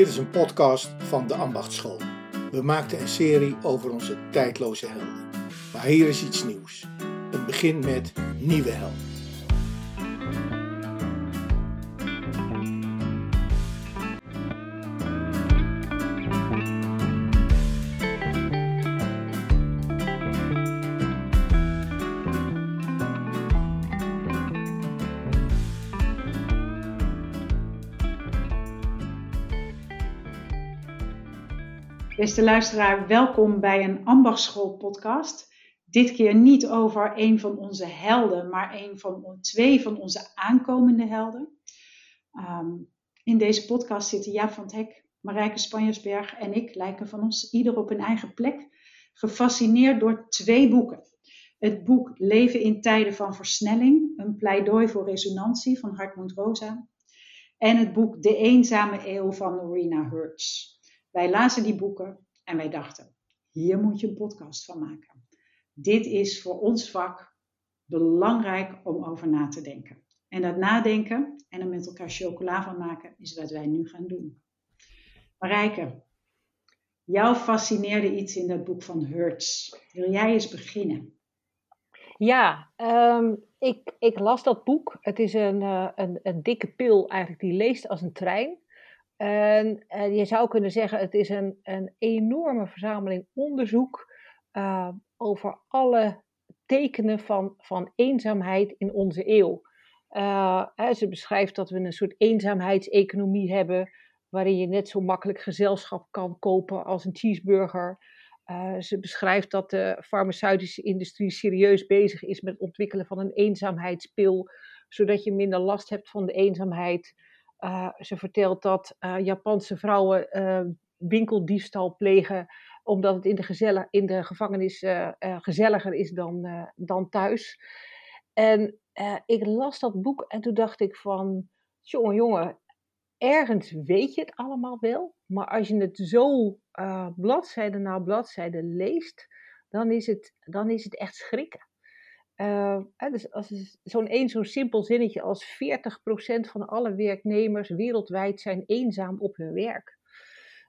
Dit is een podcast van de Ambachtschool. We maakten een serie over onze tijdloze helden. Maar hier is iets nieuws. Een begin met nieuwe helden. Beste luisteraar, welkom bij een Ambachtschool podcast. Dit keer niet over een van onze helden, maar een van twee van onze aankomende helden. Ehm, in deze podcast zitten Jaap van het Hek, Marijke Spanjersberg en ik, lijken van ons, ieder op een eigen plek, gefascineerd door twee boeken. Het boek Leven in tijden van versnelling, een pleidooi voor resonantie van Hartmut Rosa. En het boek De eenzame eeuw van Norina Hertz. Wij lazen die boeken en wij dachten, hier moet je een podcast van maken. Dit is voor ons vak belangrijk om over na te denken. En dat nadenken en er met elkaar chocola van maken is wat wij nu gaan doen. Marijke, jou fascineerde iets in dat boek van Hertz. Wil jij eens beginnen? Ja, ehm, ik, ik las dat boek. Het is een, uh, een, een dikke pil eigenlijk die leest als een trein. En, en, je zou kunnen zeggen, het is een, een enorme verzameling onderzoek uh, over alle tekenen van, van eenzaamheid in onze eeuw. Hè, ze beschrijft dat we een soort eenzaamheidseconomie hebben, waarin je net zo makkelijk gezelschap kan kopen als een cheeseburger. Ze beschrijft dat de farmaceutische industrie serieus bezig is met het ontwikkelen van een eenzaamheidspil, zodat je minder last hebt van de eenzaamheid. Uh, ze vertelt dat uh, Japanse vrouwen uh, winkeldiefstal plegen omdat het in de, in de gevangenis gezelliger is dan, dan thuis. En ik las dat boek en toen dacht ik van, jongen, jongen, ergens weet je het allemaal wel, maar als je het zo bladzijde na bladzijde leest, dan is het, dan is het echt schrikken. Uh, dus als zo'n één zo'n simpel zinnetje als 40% van alle werknemers wereldwijd zijn eenzaam op hun werk.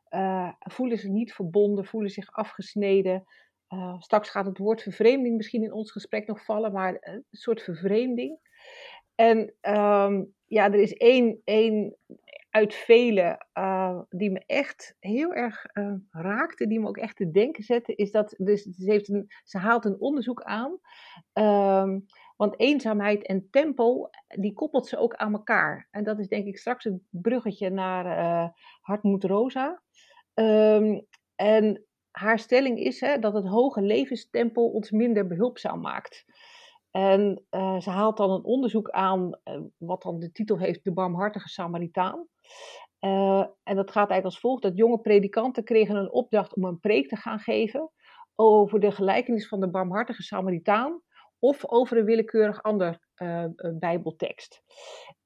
Uh, voelen zich niet verbonden, voelen zich afgesneden. Uh, straks gaat het woord vervreemding misschien in ons gesprek nog vallen, maar een soort vervreemding. En um, ja, er is één, één uit vele uh, die me echt heel erg uh, raakte, die me ook echt te denken zette, is dat dus, ze, heeft ze haalt een onderzoek aan. Um, want eenzaamheid en tempo, die koppelt ze ook aan elkaar. En dat is denk ik straks het bruggetje naar uh, Hartmoed Rosa. Um, en haar stelling is hè, dat het hoge levenstempo ons minder behulpzaam maakt. En uh, ze haalt dan een onderzoek aan, uh, wat dan de titel heeft, De Barmhartige Samaritaan. Uh, en dat gaat eigenlijk als volgt: dat jonge predikanten kregen een opdracht om een preek te gaan geven over de gelijkenis van de barmhartige Samaritaan of over een willekeurig ander Bijbeltekst.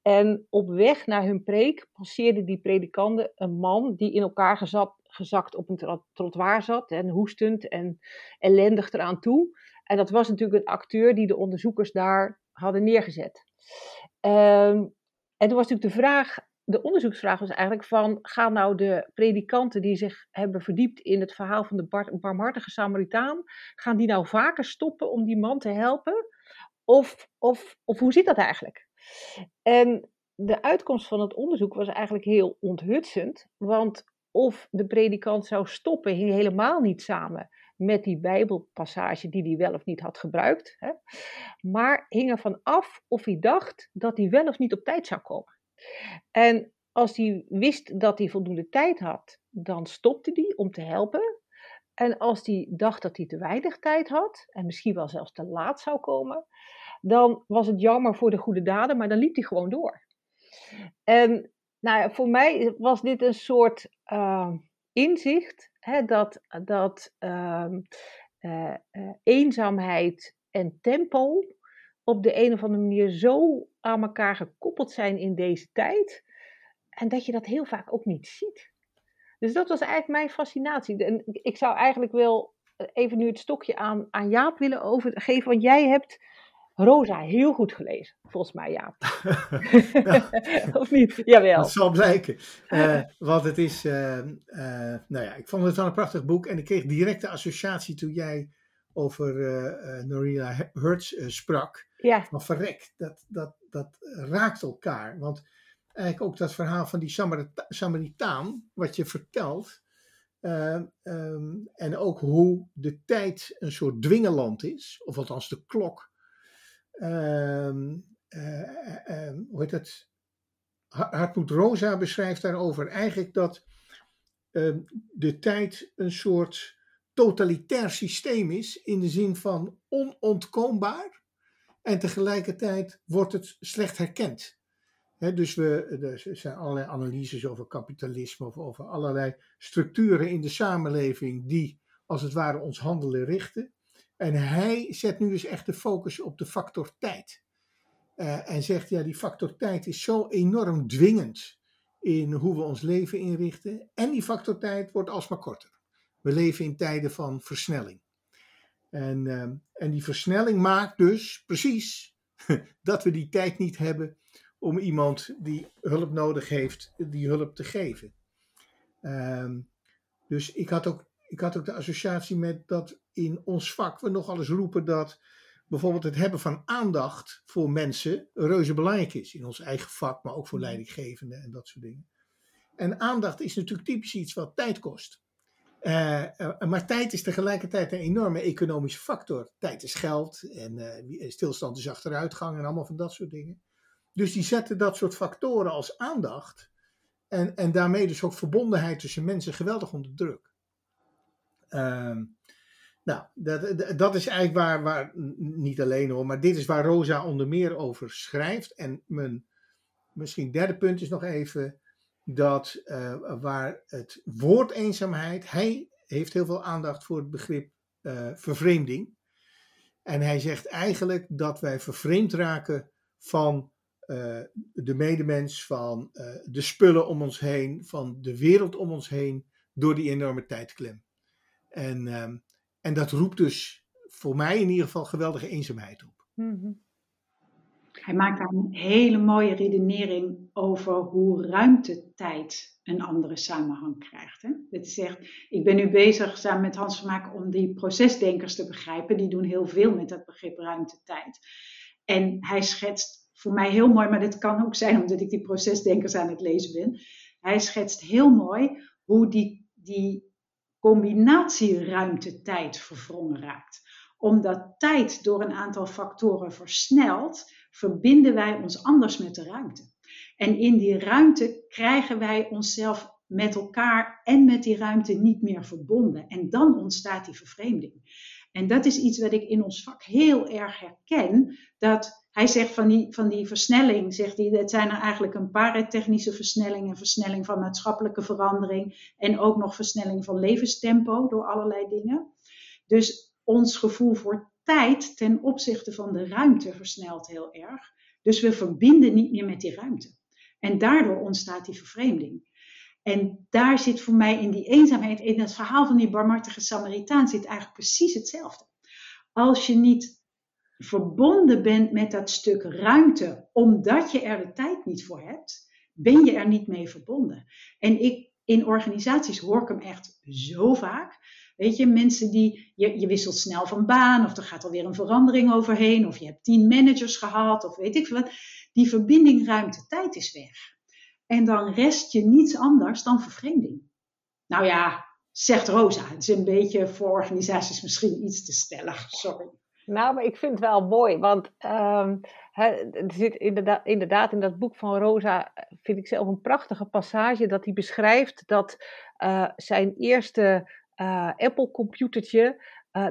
En op weg naar hun preek passeerden die predikanten een man die in elkaar gezakt op een trottoir zat en hoestend en ellendig eraan toe. En dat was natuurlijk een acteur die de onderzoekers daar hadden neergezet. Um, en toen was natuurlijk de vraag, de onderzoeksvraag was eigenlijk van, gaan nou de predikanten die zich hebben verdiept in het verhaal van de barmhartige Samaritaan, gaan die nou vaker stoppen om die man te helpen? Of, of, of hoe zit dat eigenlijk? En de uitkomst van het onderzoek was eigenlijk heel onthutsend, want of de predikant zou stoppen hing helemaal niet samen met die Bijbelpassage die hij wel of niet had gebruikt. Hè? Maar hing ervan af of hij dacht dat hij wel of niet op tijd zou komen. En als hij wist dat hij voldoende tijd had, dan stopte hij om te helpen. En als hij dacht dat hij te weinig tijd had, en misschien wel zelfs te laat zou komen, dan was het jammer voor de goede daden, maar dan liep hij gewoon door. En nou, voor mij was dit een soort uh, inzicht dat, dat uh, uh, eenzaamheid en tempo op de een of andere manier zo aan elkaar gekoppeld zijn in deze tijd. En dat je dat heel vaak ook niet ziet. Dus dat was eigenlijk mijn fascinatie. En ik zou eigenlijk wel even nu het stokje aan, aan Jaap willen overgeven. Want jij hebt Rosa heel goed gelezen, volgens mij, ja. of niet? Jawel. Dat zal blijken. Uh, want het is, uh, uh, nou ja, ik vond het wel een prachtig boek. En ik kreeg direct de associatie toen jij over Norina Hertz sprak. Ja. Van verrek, dat, dat, dat raakt elkaar. Want eigenlijk ook dat verhaal van die Samaritaan, wat je vertelt. Um, en ook hoe de tijd een soort dwingeland is, of althans de klok um, uh, hoe? Hartmut Rosa beschrijft daarover eigenlijk dat uh, de tijd een soort totalitair systeem is, in de zin van onontkoombaar, en tegelijkertijd wordt het slecht herkend. He, dus we, er zijn allerlei analyses over kapitalisme of over allerlei structuren in de samenleving die als het ware ons handelen richten. En hij zet nu dus echt de focus op de factor tijd. Uh, en zegt, ja, die factor tijd is zo enorm dwingend in hoe we ons leven inrichten. En die factor tijd wordt alsmaar korter. We leven in tijden van versnelling. En, uh, en die versnelling maakt dus precies dat we die tijd niet hebben om iemand die hulp nodig heeft, die hulp te geven. Uh, dus ik had, ook, ik had ook de associatie met dat in ons vak we nogal eens roepen dat bijvoorbeeld het hebben van aandacht voor mensen reuze belangrijk is. In ons eigen vak, maar ook voor mhm. leidinggevenden en dat soort dingen. En aandacht is natuurlijk typisch iets wat tijd kost. Uh, uh, maar tijd is tegelijkertijd een enorme economische factor. Tijd is geld en uh, stilstand is achteruitgang en allemaal van dat soort dingen. Dus die zetten dat soort factoren als aandacht en, en daarmee dus ook verbondenheid tussen mensen geweldig onder druk. Ehm, nou, dat, dat is eigenlijk waar, waar, niet alleen hoor, maar dit is waar Rosa onder meer over schrijft. En mijn misschien derde punt is nog even dat uh, waar het woord eenzaamheid, hij heeft heel veel aandacht voor het begrip uh, vervreemding. En hij zegt eigenlijk dat wij vervreemd raken van uh, de medemens, van de spullen om ons heen, van de wereld om ons heen, door die enorme tijdklem. En um, en dat roept dus voor mij in ieder geval geweldige eenzaamheid op. Mm Hij maakt daar een hele mooie redenering over hoe ruimtetijd een andere samenhang krijgt. Hè? Dat zegt, ik ben nu bezig samen met Hans van Maak om die procesdenkers te begrijpen. Die doen heel veel met dat begrip ruimtetijd. En hij schetst voor mij heel mooi, maar dit kan ook zijn omdat ik die procesdenkers aan het lezen ben. Hij schetst heel mooi hoe die, die combinatie ruimte-tijd verwrongen raakt. Omdat tijd door een aantal factoren versnelt, verbinden wij ons anders met de ruimte. En in die ruimte krijgen wij onszelf met elkaar en met die ruimte niet meer verbonden. En dan ontstaat die vervreemding. En dat is iets wat ik in ons vak heel erg herken. Dat hij zegt van die, van die versnelling, zegt hij, het zijn er eigenlijk een paar technische versnellingen, versnelling van maatschappelijke verandering en ook nog versnelling van levenstempo door allerlei dingen. Dus ons gevoel voor tijd ten opzichte van de ruimte versnelt heel erg. Dus we verbinden niet meer met die ruimte. En daardoor ontstaat die vervreemding. En daar zit voor mij in die eenzaamheid, in het verhaal van die barmhartige Samaritaan, zit eigenlijk precies hetzelfde. Als je niet verbonden bent met dat stuk ruimte, omdat je er de tijd niet voor hebt, ben je er niet mee verbonden. En ik, in organisaties hoor ik hem echt zo vaak. Weet je, mensen die, je, je wisselt snel van baan, of er gaat alweer een verandering overheen, of je hebt tien managers gehad, of weet ik veel wat. Die verbinding ruimte-tijd is weg. En dan rest je niets anders dan vervreemding. Nou ja, zegt Rosa. Het is een beetje voor organisaties misschien iets te stellig, sorry. Nou, maar ik vind het wel mooi, want um, er zit inderdaad, inderdaad, in dat boek van Rosa, vind ik zelf een prachtige passage, dat hij beschrijft dat uh, zijn eerste uh, Apple-computertje,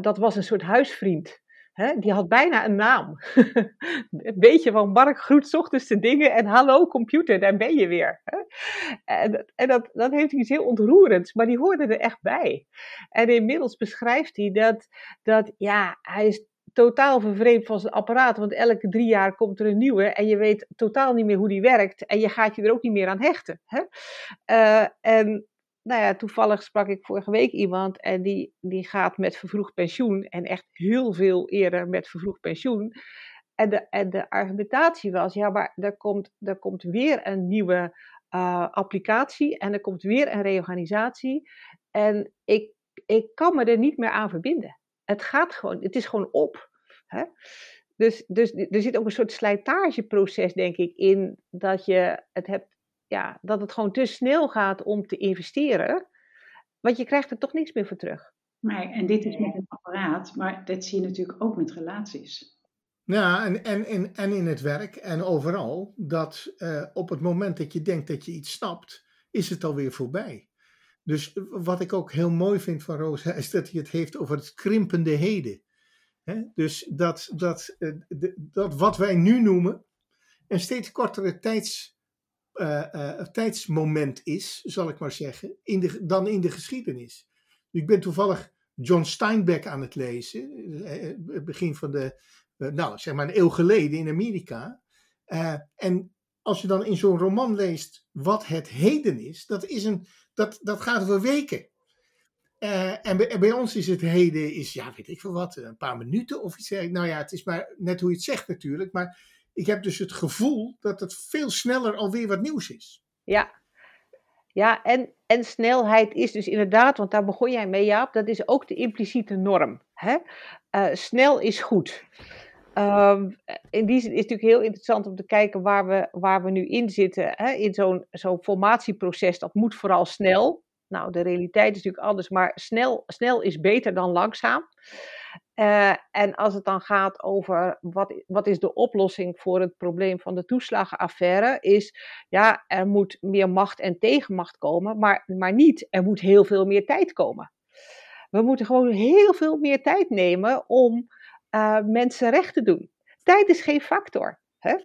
dat was een soort huisvriend. He, die had bijna een naam. een beetje van Mark groet ochtends de dingen en hallo computer, daar ben je weer. En, en dat, dat heeft iets heel ontroerends, maar die hoorde er echt bij. En inmiddels beschrijft hij dat, dat ja, hij is totaal vervreemd van zijn apparaat, want elke drie jaar komt er een nieuwe en je weet totaal niet meer hoe die werkt en je gaat je er ook niet meer aan hechten. Hè? Uh, en nou ja, toevallig sprak ik vorige week iemand en die, die gaat met vervroegd pensioen en echt heel veel eerder met vervroegd pensioen. En de, en de argumentatie was, ja, maar er komt, er komt weer een nieuwe uh, applicatie en er komt weer een reorganisatie. En ik, ik kan me er niet meer aan verbinden. Het gaat gewoon, het is gewoon op. Hè? Dus, dus er zit ook een soort slijtageproces, denk ik, in dat je het hebt, ja, dat het gewoon te snel gaat om te investeren. Want je krijgt er toch niks meer voor terug. Nee, en dit is met een apparaat, maar dat zie je natuurlijk ook met relaties. Ja, en, en, en, en in het werk en overal, dat uh, op het moment dat je denkt dat je iets snapt, is het alweer voorbij. Dus wat ik ook heel mooi vind van Roos, is dat hij het heeft over het krimpende heden. He? Dus dat, dat, de, dat wat wij nu noemen een steeds kortere tijds, uh, tijdsmoment is, zal ik maar zeggen, in dan in de geschiedenis. Ik ben toevallig John Steinbeck aan het lezen, het begin van de eh, nou, zeg maar een eeuw geleden in Amerika. En als je dan in zo'n roman leest wat het heden is, dat, is een, dat, dat gaat over weken. Uh, en, bij, ons is het heden, is, ja, weet ik veel wat, een paar minuten of iets. Nou ja, het is maar net hoe je het zegt natuurlijk. Maar ik heb dus het gevoel dat het veel sneller alweer wat nieuws is. Ja, ja en, en snelheid is dus inderdaad, want daar begon jij mee, Jaap, dat is ook de impliciete norm. Hè? Uh, snel is goed. Um, in die zin is het natuurlijk heel interessant om te kijken waar we, waar we nu in zitten. Hè? In zo'n zo'n formatieproces, dat moet vooral snel. Nou, de realiteit is natuurlijk anders, maar snel, snel is beter dan langzaam. Uh, en als het dan gaat over wat, wat is de oplossing voor het probleem van de toeslagenaffaire, is ja, er moet meer macht en tegenmacht komen, maar, maar niet, er moet heel veel meer tijd komen. We moeten gewoon heel veel meer tijd nemen om uh, mensen recht te doen. Tijd is geen factor. Hè?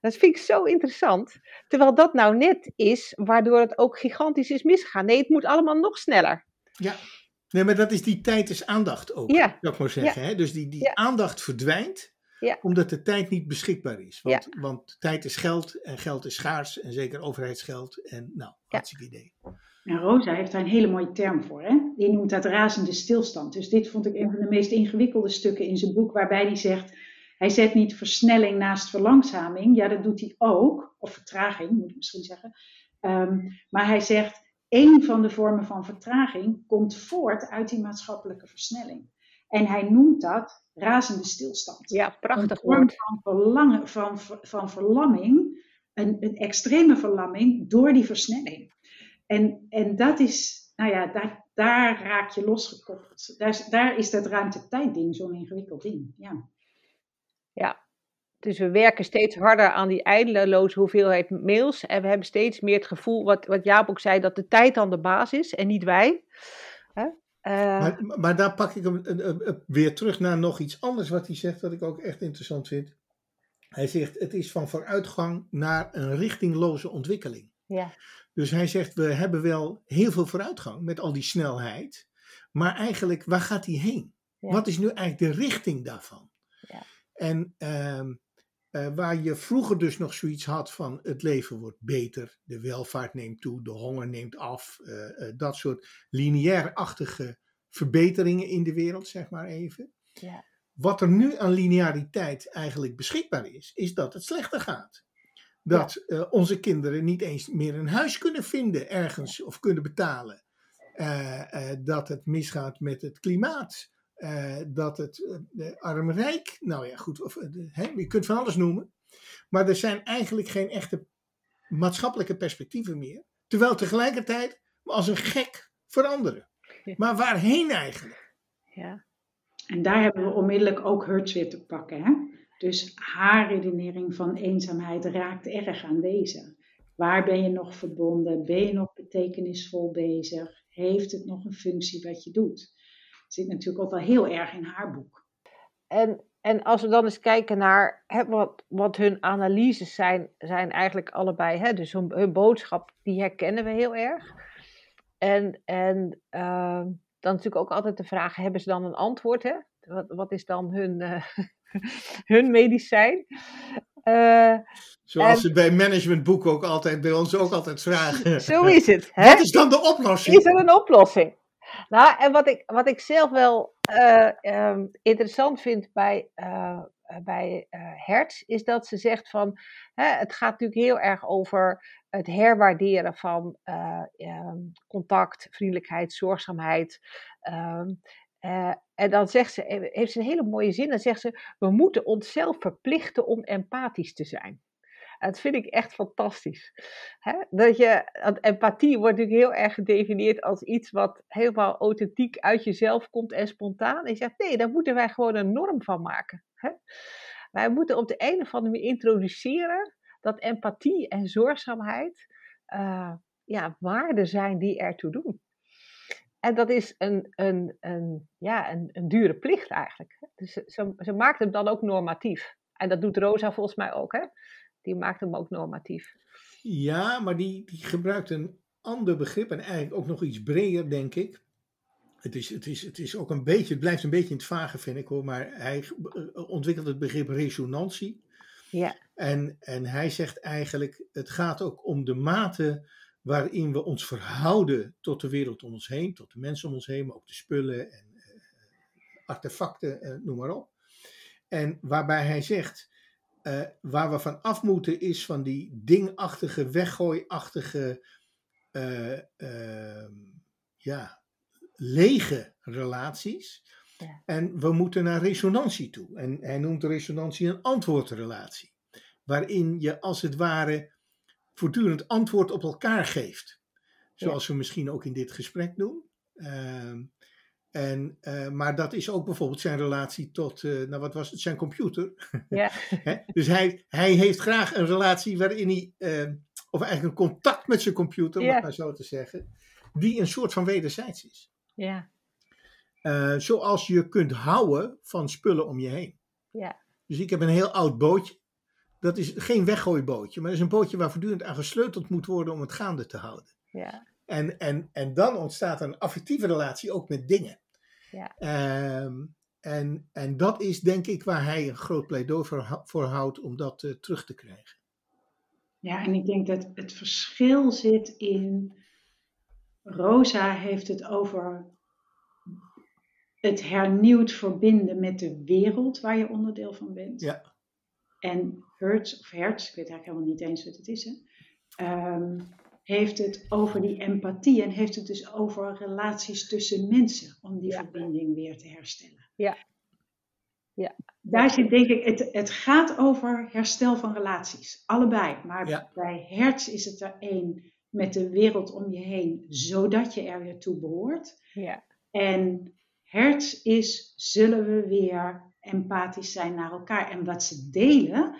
Dat vind ik zo interessant. Terwijl dat nou net is waardoor het ook gigantisch is misgegaan. Nee, het moet allemaal nog sneller. Ja, nee, maar dat is die tijd is aandacht ook, ja. zou ik maar zeggen. Hè? Dus die, die aandacht verdwijnt ja. omdat de tijd niet beschikbaar is. Want, want tijd is geld en geld is schaars en zeker overheidsgeld. En nou, hartstikke idee. En Rosa heeft daar een hele mooie term voor. Hè? Die noemt dat razende stilstand. Dus dit vond ik een van de meest ingewikkelde stukken in zijn boek, waarbij hij zegt: hij zet niet versnelling naast verlangzaming. Ja, dat doet hij ook. Of vertraging, moet ik misschien zeggen. Um, maar hij zegt: één van de vormen van vertraging komt voort uit die maatschappelijke versnelling. En hij noemt dat razende stilstand. Ja, prachtig een vorm van, verlangen, van, van verlamming, een, een extreme verlamming door die versnelling. En, en dat is, nou ja, daar, daar raak je losgekoppeld. Daar, daar is dat ruimte-tijd-ding zo'n ingewikkeld ding. Ja. ja, dus we werken steeds harder aan die eindeloze hoeveelheid mails. En we hebben steeds meer het gevoel, wat, wat Jaap ook zei, dat de tijd dan de baas is en niet wij. Hè? Uh, maar, maar daar pak ik hem weer terug naar nog iets anders wat hij zegt, wat ik ook echt interessant vind. Hij zegt, het is van vooruitgang naar een richtingloze ontwikkeling. Ja. Dus hij zegt, we hebben wel heel veel vooruitgang met al die snelheid. Maar eigenlijk, waar gaat die heen? Wat is nu eigenlijk de richting daarvan? Ja. En uh, uh, waar je vroeger dus nog zoiets had van het leven wordt beter, de welvaart neemt toe, de honger neemt af, uh, dat soort lineair-achtige verbeteringen in de wereld, zeg maar even. Ja. Wat er nu aan lineariteit eigenlijk beschikbaar is, is dat het slechter gaat dat ja. uh, onze kinderen niet eens meer een huis kunnen vinden ergens of kunnen betalen. Uh, uh, dat het misgaat met het klimaat. dat het arm-rijk, nou ja, goed, of, hè, je kunt van alles noemen. Maar er zijn eigenlijk geen echte maatschappelijke perspectieven meer. Terwijl tegelijkertijd als een gek veranderen. Ja. Maar waarheen eigenlijk? Ja. En daar hebben we onmiddellijk ook Hertz weer te pakken. Hè? Dus haar redenering van eenzaamheid raakt erg aan deze. Waar ben je nog verbonden? Ben je nog betekenisvol bezig? Heeft het nog een functie wat je doet? Zit natuurlijk ook wel heel erg in haar boek. En, en als we dan eens kijken naar wat, wat hun analyses zijn, zijn eigenlijk allebei, hè, dus hun, hun boodschap, die herkennen we heel erg. En, en uh, dan natuurlijk ook altijd de vraag, hebben ze dan een antwoord? Hè? Wat, wat is dan hun, uh, hun medicijn. Uh, Zoals ze bij managementboeken ook altijd, bij ons ook altijd vragen. Zo is het. Hè? Wat is dan de oplossing? Is er een oplossing? Nou, en wat ik, wat ik zelf wel uh, um, interessant vind bij, uh, bij Hertz, is dat ze zegt van, hè, het gaat natuurlijk heel erg over het herwaarderen van ehm, contact, vriendelijkheid, zorgzaamheid. Ehm, en dan zegt ze, heeft ze een hele mooie zin, dan zegt ze, we moeten onszelf verplichten om empathisch te zijn. Dat vind ik echt fantastisch. Dat je, empathie wordt natuurlijk heel erg gedefinieerd als iets wat helemaal authentiek uit jezelf komt en spontaan. En je zegt, nee, daar moeten wij gewoon een norm van maken. Wij moeten op de een of andere manier introduceren dat empathie en zorgzaamheid uh, ja, waarden zijn die ertoe doen. En dat is een, een, een, ja, een, een dure plicht eigenlijk. Dus ze, ze maakt hem dan ook normatief. En dat doet Rosa volgens mij ook. Hè? Die maakt hem ook normatief. Ja, maar die, die gebruikt een ander begrip en eigenlijk ook nog iets breder, denk ik. Het, is, het, is, het is ook een beetje, het blijft een beetje in het vage, vind ik hoor, maar hij ontwikkelt het begrip resonantie. Ja. En, en hij zegt eigenlijk, het gaat ook om de mate waarin we ons verhouden tot de wereld om ons heen, tot de mensen om ons heen, maar ook de spullen en uh, artefacten, uh, noem maar op. En waarbij hij zegt, uh, waar we van af moeten is van die dingachtige, weggooiachtige, ehm, ja, lege relaties. Ja. En we moeten naar resonantie toe. En hij noemt de resonantie een antwoordrelatie. Waarin je als het ware voortdurend antwoord op elkaar geeft. Zoals we misschien ook in dit gesprek doen. Uh, en, uh, maar dat is ook bijvoorbeeld zijn relatie tot, uh, nou wat was het, zijn computer. Ja. dus hij, hij heeft graag een relatie waarin hij, uh, of eigenlijk een contact met zijn computer, om ja. het maar zo te zeggen, die een soort van wederzijds is. Ja. Eh, zoals je kunt houden van spullen om je heen. Ja. Dus ik heb een heel oud bootje. Dat is geen weggooibootje, maar dat is een bootje waar voortdurend aan gesleuteld moet worden om het gaande te houden. Ja. En, en, en dan ontstaat een affectieve relatie ook met dingen. Ja. Um, en, en dat is denk ik waar hij een groot pleidooi voor, voor houdt om dat uh, terug te krijgen. Ja, en ik denk dat het verschil zit in. Rosa heeft het over het hernieuwd verbinden met de wereld waar je onderdeel van bent. Ja. En Hertz, of Hertz, ik weet eigenlijk helemaal niet eens wat het is, hè, um, heeft het over die empathie en heeft het dus over relaties tussen mensen om die ja. verbinding weer te herstellen. Ja. ja. Daar zit denk ik, het, het gaat over herstel van relaties, allebei. Maar ja. bij Hertz is het er één met de wereld om je heen, zodat je er weer toe behoort. Ja. En Hertz is, zullen we weer empathisch zijn naar elkaar. En wat ze delen,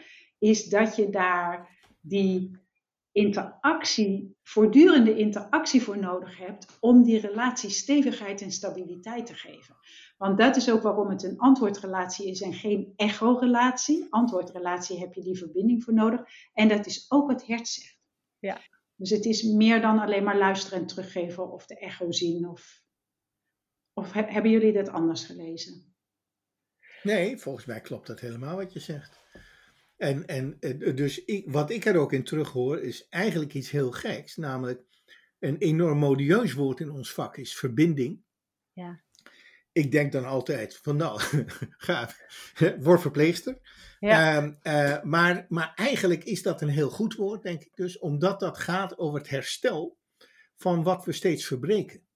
is dat je daar die interactie, voortdurende interactie voor nodig hebt om die relatie stevigheid en stabiliteit te geven. Want dat is ook waarom het een antwoordrelatie is en geen echo-relatie. Antwoordrelatie heb je die verbinding voor nodig. En dat is ook wat Hertz zegt. Ja. Dus het is meer dan alleen maar luisteren en teruggeven of de echo zien. Of, of he, hebben jullie dat anders gelezen? Nee, volgens mij klopt dat helemaal wat je zegt. En, en dus ik, wat ik er ook in terughoor is eigenlijk iets heel geks. Namelijk een enorm modieus woord in ons vak is verbinding. Ja. Ik denk dan altijd van nou, ga, word verpleegster. Ja. Uh, uh, maar, maar eigenlijk is dat een heel goed woord, denk ik dus. Omdat dat gaat over het herstel van wat we steeds verbreken.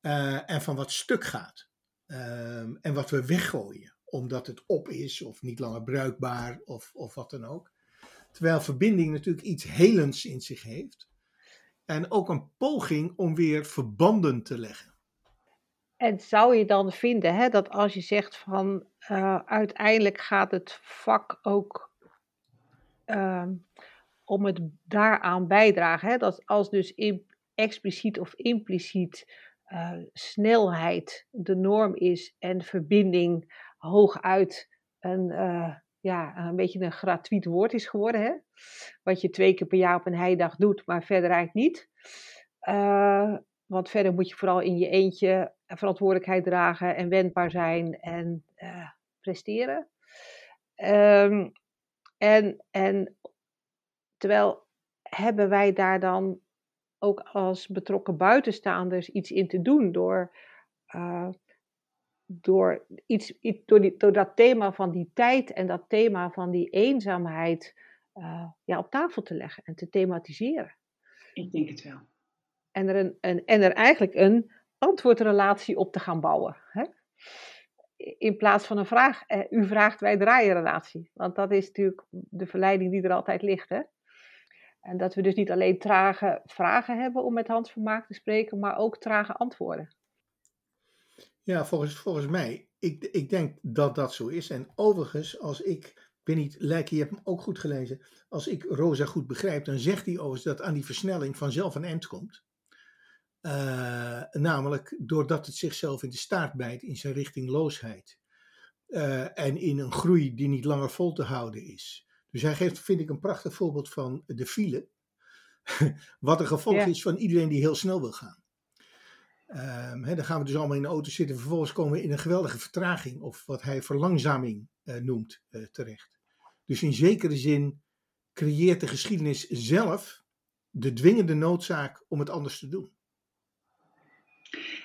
Uh, en van wat stuk gaat. Ehm, en wat we weggooien omdat het op is of niet langer bruikbaar of, of wat dan ook. Terwijl verbinding natuurlijk iets helends in zich heeft. En ook een poging om weer verbanden te leggen. En zou je dan vinden hè, dat als je zegt van uh, uiteindelijk gaat het vak ook uh, om het daaraan bijdragen, hè, dat als dus expliciet of impliciet uh, snelheid de norm is en verbinding hooguit een, uh, ja, een beetje een gratuit woord is geworden. Hè? Wat je twee keer per jaar op een heidag doet, maar verder eigenlijk niet. Uh, want verder moet je vooral in je eentje verantwoordelijkheid dragen en wendbaar zijn en uh, presteren. Um, en, en terwijl hebben wij daar dan ook als betrokken buitenstaanders iets in te doen door door, iets, iets, door, die, door dat thema van die tijd en dat thema van die eenzaamheid uh, ja, op tafel te leggen en te thematiseren. Ik denk het wel. En er, een, een, en er eigenlijk een antwoordrelatie op te gaan bouwen. Hè? In plaats van een vraag, eh, u vraagt, wij draaien relatie. Want dat is natuurlijk de verleiding die er altijd ligt. Hè? En dat we dus niet alleen trage vragen hebben om met Hans Vermaak te spreken, maar ook trage antwoorden. Ja, volgens, volgens mij, ik, ik denk dat dat zo is. En overigens, als ik, ben niet, Lijken, je hebt hem ook goed gelezen. Als ik Rosa goed begrijp, dan zegt hij overigens dat aan die versnelling vanzelf een eind komt. Uh, namelijk doordat het zichzelf in de staart bijt in zijn richtingloosheid. Uh, en in een groei die niet langer vol te houden is. Dus hij geeft, vind ik, een prachtig voorbeeld van de file. Wat een gevolg ja. is van iedereen die heel snel wil gaan. Um, dan gaan we dus allemaal in de auto zitten. Vervolgens komen we in een geweldige vertraging, of wat hij verlangzaming uh, noemt, uh, terecht. Dus in zekere zin creëert de geschiedenis zelf de dwingende noodzaak om het anders te doen.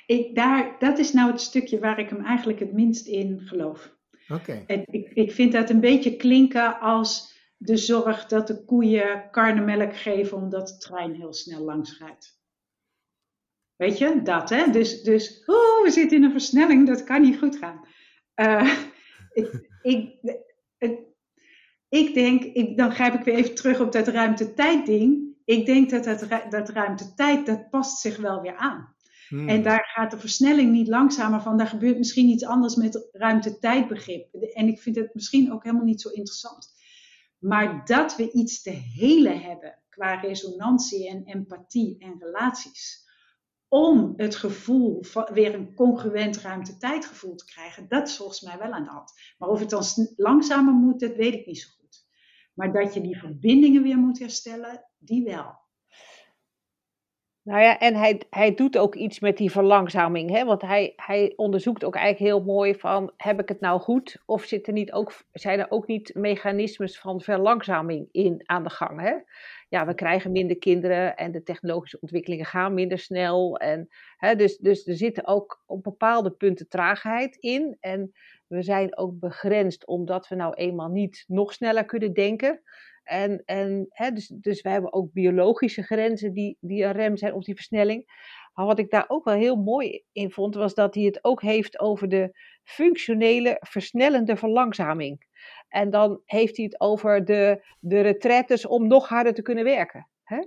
Ik, daar, dat is nou het stukje waar ik hem eigenlijk het minst in geloof. Oké. Okay. Ik, ik vind dat een beetje klinken als de zorg dat de koeien karnemelk geven omdat de trein heel snel langs rijdt. Weet je, dat hè. Dus, dus oh, we zitten in een versnelling, dat kan niet goed gaan. Uh, ik, ik, ik denk, ik, dan grijp ik weer even terug op dat ruimte-tijd ding. Ik denk dat dat, dat ruimte-tijd, dat past zich wel weer aan. Hmm. En daar gaat de versnelling niet langzamer van. Daar gebeurt misschien iets anders met ruimte-tijdbegrip. En ik vind het misschien ook helemaal niet zo interessant. Maar dat we iets te helen hebben qua resonantie en empathie en relaties om het gevoel van weer een congruent ruimte-tijdgevoel te krijgen, dat is volgens mij wel aan de hand. Maar of het dan langzamer moet, dat weet ik niet zo goed. Maar dat je die verbindingen weer moet herstellen, die wel. Nou ja, en hij, hij doet ook iets met die verlangzaming. Hè? Want hij, hij onderzoekt ook eigenlijk heel mooi van, heb ik het nou goed? Of zit er niet ook, zijn er ook niet mechanismes van verlangzaming in aan de gang? Hè? Ja, we krijgen minder kinderen en de technologische ontwikkelingen gaan minder snel. En, hè, dus, dus er zitten ook op bepaalde punten traagheid in. En we zijn ook begrensd omdat we nou eenmaal niet nog sneller kunnen denken. En, en, hè, dus, dus we hebben ook biologische grenzen die, die een rem zijn op die versnelling. Maar wat ik daar ook wel heel mooi in vond, was dat hij het ook heeft over de functionele versnellende verlangzaming. En dan heeft hij het over de, de retretes om nog harder te kunnen werken. Hè?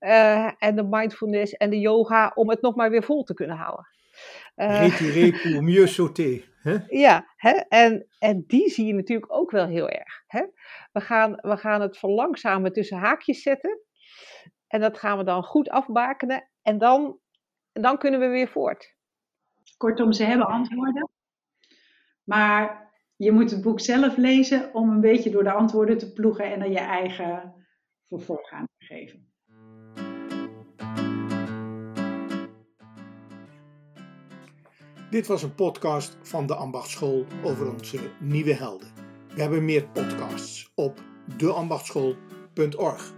Uh, en de mindfulness en de yoga om het nog maar weer vol te kunnen houden. Uh, Retiré pour mieux sauter. Hè? Ja, hè? En, en die zie je natuurlijk ook wel heel erg. Hè? We, gaan, we gaan het verlangzamen tussen haakjes zetten. En dat gaan we dan goed afbakenen. En dan, dan kunnen we weer voort. Kortom, ze hebben antwoorden. Maar je moet het boek zelf lezen om een beetje door de antwoorden te ploegen en dan je eigen vervolg aan te geven. Dit was een podcast van de Ambachtschool over onze nieuwe helden. We hebben meer podcasts op deambachtschool.org.